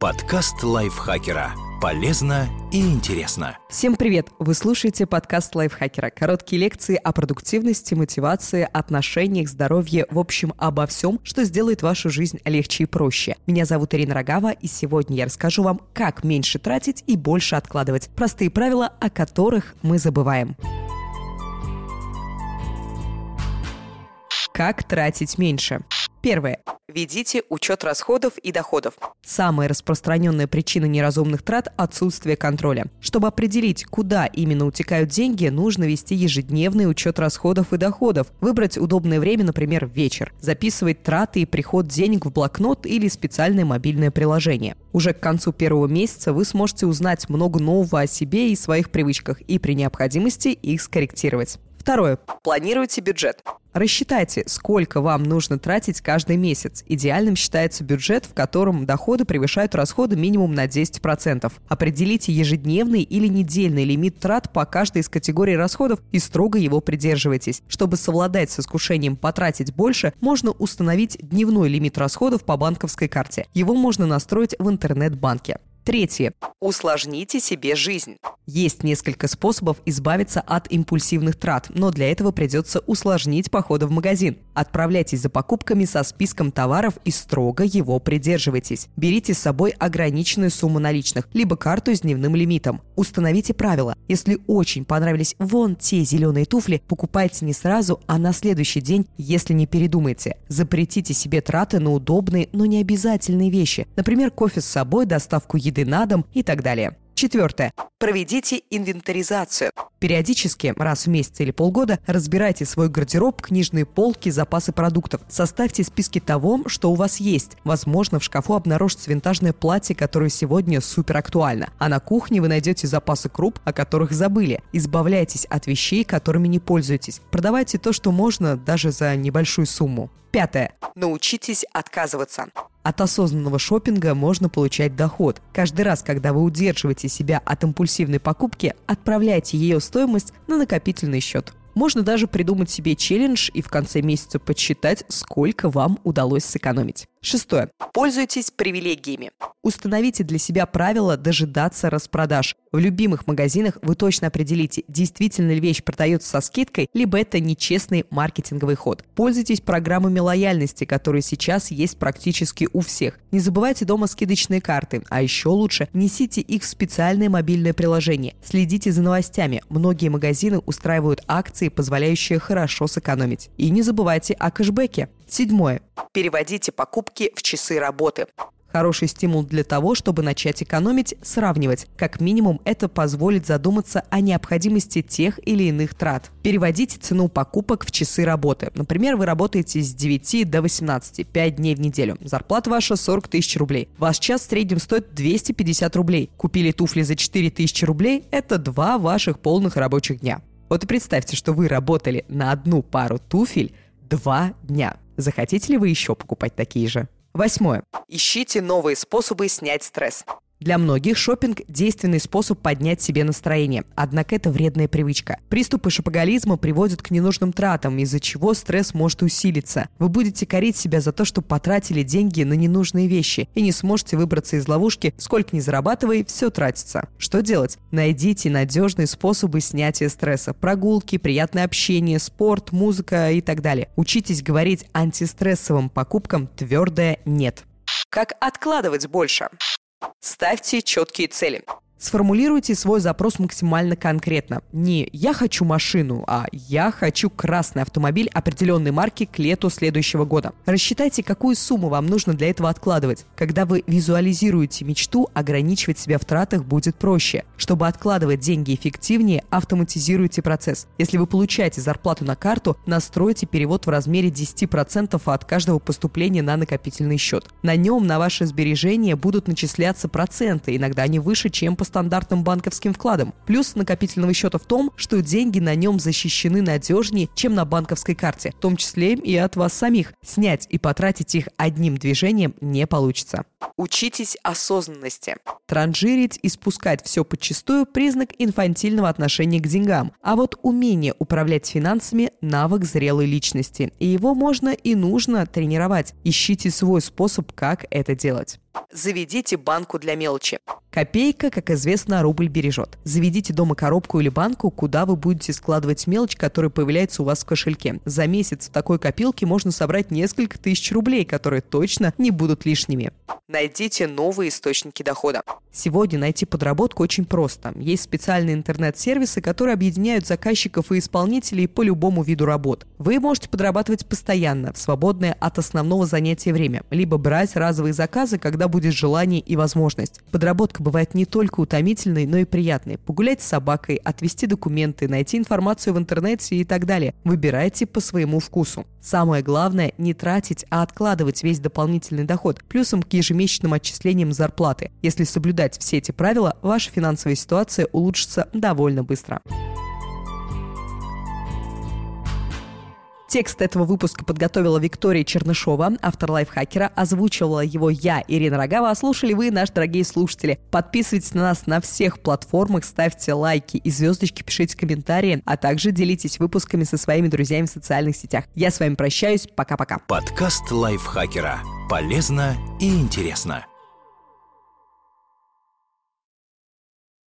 Подкаст лайфхакера. Полезно и интересно. Всем привет! Вы слушаете подкаст лайфхакера. Короткие лекции о продуктивности, мотивации, отношениях, здоровье, в общем, обо всем, что сделает вашу жизнь легче и проще. Меня зовут Ирина Рогава, и сегодня я расскажу вам, как меньше тратить и больше откладывать. Простые правила, о которых мы забываем. Как тратить меньше? Первое. Ведите учет расходов и доходов. Самая распространенная причина неразумных трат – отсутствие контроля. Чтобы определить, куда именно утекают деньги, нужно вести ежедневный учет расходов и доходов, выбрать удобное время, например, вечер, записывать траты и приход денег в блокнот или специальное мобильное приложение. Уже к концу первого месяца вы сможете узнать много нового о себе и своих привычках и при необходимости их скорректировать. Второе. Планируйте бюджет. Рассчитайте, сколько вам нужно тратить каждый месяц. Идеальным считается бюджет, в котором доходы превышают расходы минимум на 10%. Определите ежедневный или недельный лимит трат по каждой из категорий расходов и строго его придерживайтесь. Чтобы совладать с искушением потратить больше, можно установить дневной лимит расходов по банковской карте. Его можно настроить в интернет-банке. Третье. Усложните себе жизнь. Есть несколько способов избавиться от импульсивных трат, но для этого придется усложнить походы в магазин. Отправляйтесь за покупками со списком товаров и строго его придерживайтесь. Берите с собой ограниченную сумму наличных, либо карту с дневным лимитом. Установите правила. Если очень понравились вон те зеленые туфли, покупайте не сразу, а на следующий день, если не передумаете. Запретите себе траты на удобные, но не обязательные вещи. Например, кофе с собой, доставку еды еды на дом и так далее. Четвертое. Проведите инвентаризацию. Периодически, раз в месяц или полгода, разбирайте свой гардероб, книжные полки, запасы продуктов. Составьте списки того, что у вас есть. Возможно, в шкафу обнаружится винтажное платье, которое сегодня супер актуально. А на кухне вы найдете запасы круп, о которых забыли. Избавляйтесь от вещей, которыми не пользуетесь. Продавайте то, что можно, даже за небольшую сумму. Пятое. Научитесь отказываться. От осознанного шопинга можно получать доход. Каждый раз, когда вы удерживаете себя от импульсивной покупки, отправляйте ее стоимость на накопительный счет. Можно даже придумать себе челлендж и в конце месяца подсчитать, сколько вам удалось сэкономить. Шестое. Пользуйтесь привилегиями. Установите для себя правило дожидаться распродаж. В любимых магазинах вы точно определите, действительно ли вещь продается со скидкой, либо это нечестный маркетинговый ход. Пользуйтесь программами лояльности, которые сейчас есть практически у всех. Не забывайте дома скидочные карты, а еще лучше несите их в специальное мобильное приложение. Следите за новостями. Многие магазины устраивают акции, позволяющие хорошо сэкономить. И не забывайте о кэшбэке. Седьмое. Переводите покупки в часы работы. Хороший стимул для того, чтобы начать экономить, сравнивать. Как минимум, это позволит задуматься о необходимости тех или иных трат. Переводите цену покупок в часы работы. Например, вы работаете с 9 до 18, 5 дней в неделю. Зарплата ваша 40 тысяч рублей. Ваш час в среднем стоит 250 рублей. Купили туфли за 4 тысячи рублей – это два ваших полных рабочих дня. Вот и представьте, что вы работали на одну пару туфель два дня. Захотите ли вы еще покупать такие же? Восьмое. Ищите новые способы снять стресс. Для многих шопинг – действенный способ поднять себе настроение, однако это вредная привычка. Приступы шопоголизма приводят к ненужным тратам, из-за чего стресс может усилиться. Вы будете корить себя за то, что потратили деньги на ненужные вещи и не сможете выбраться из ловушки, сколько ни зарабатывай, все тратится. Что делать? Найдите надежные способы снятия стресса. Прогулки, приятное общение, спорт, музыка и так далее. Учитесь говорить антистрессовым покупкам твердое «нет». Как откладывать больше? Ставьте четкие цели. Сформулируйте свой запрос максимально конкретно. Не «я хочу машину», а «я хочу красный автомобиль определенной марки к лету следующего года». Рассчитайте, какую сумму вам нужно для этого откладывать. Когда вы визуализируете мечту, ограничивать себя в тратах будет проще. Чтобы откладывать деньги эффективнее, автоматизируйте процесс. Если вы получаете зарплату на карту, настройте перевод в размере 10% от каждого поступления на накопительный счет. На нем на ваши сбережения будут начисляться проценты, иногда они выше, чем по стандартным банковским вкладом. Плюс накопительного счета в том, что деньги на нем защищены надежнее, чем на банковской карте, в том числе и от вас самих. Снять и потратить их одним движением не получится. Учитесь осознанности. Транжирить и спускать все подчистую – признак инфантильного отношения к деньгам. А вот умение управлять финансами – навык зрелой личности. И его можно и нужно тренировать. Ищите свой способ, как это делать. Заведите банку для мелочи. Копейка, как известно, рубль бережет. Заведите дома коробку или банку, куда вы будете складывать мелочь, которая появляется у вас в кошельке. За месяц в такой копилке можно собрать несколько тысяч рублей, которые точно не будут лишними. Найдите новые источники дохода. Сегодня найти подработку очень просто. Есть специальные интернет-сервисы, которые объединяют заказчиков и исполнителей по любому виду работ. Вы можете подрабатывать постоянно, в свободное от основного занятия время, либо брать разовые заказы, когда будет желание и возможность. Подработка бывает не только утомительной, но и приятной. Погулять с собакой, отвести документы, найти информацию в интернете и так далее. Выбирайте по своему вкусу. Самое главное – не тратить, а откладывать весь дополнительный доход, плюсом к ежемесячным отчислениям зарплаты. Если соблюдать все эти правила, ваша финансовая ситуация улучшится довольно быстро. Текст этого выпуска подготовила Виктория Чернышова, автор лайфхакера. Озвучивала его я, Ирина Рогава, а слушали вы, наши дорогие слушатели. Подписывайтесь на нас на всех платформах, ставьте лайки и звездочки, пишите комментарии, а также делитесь выпусками со своими друзьями в социальных сетях. Я с вами прощаюсь. Пока-пока. Подкаст лайфхакера. Полезно и интересно.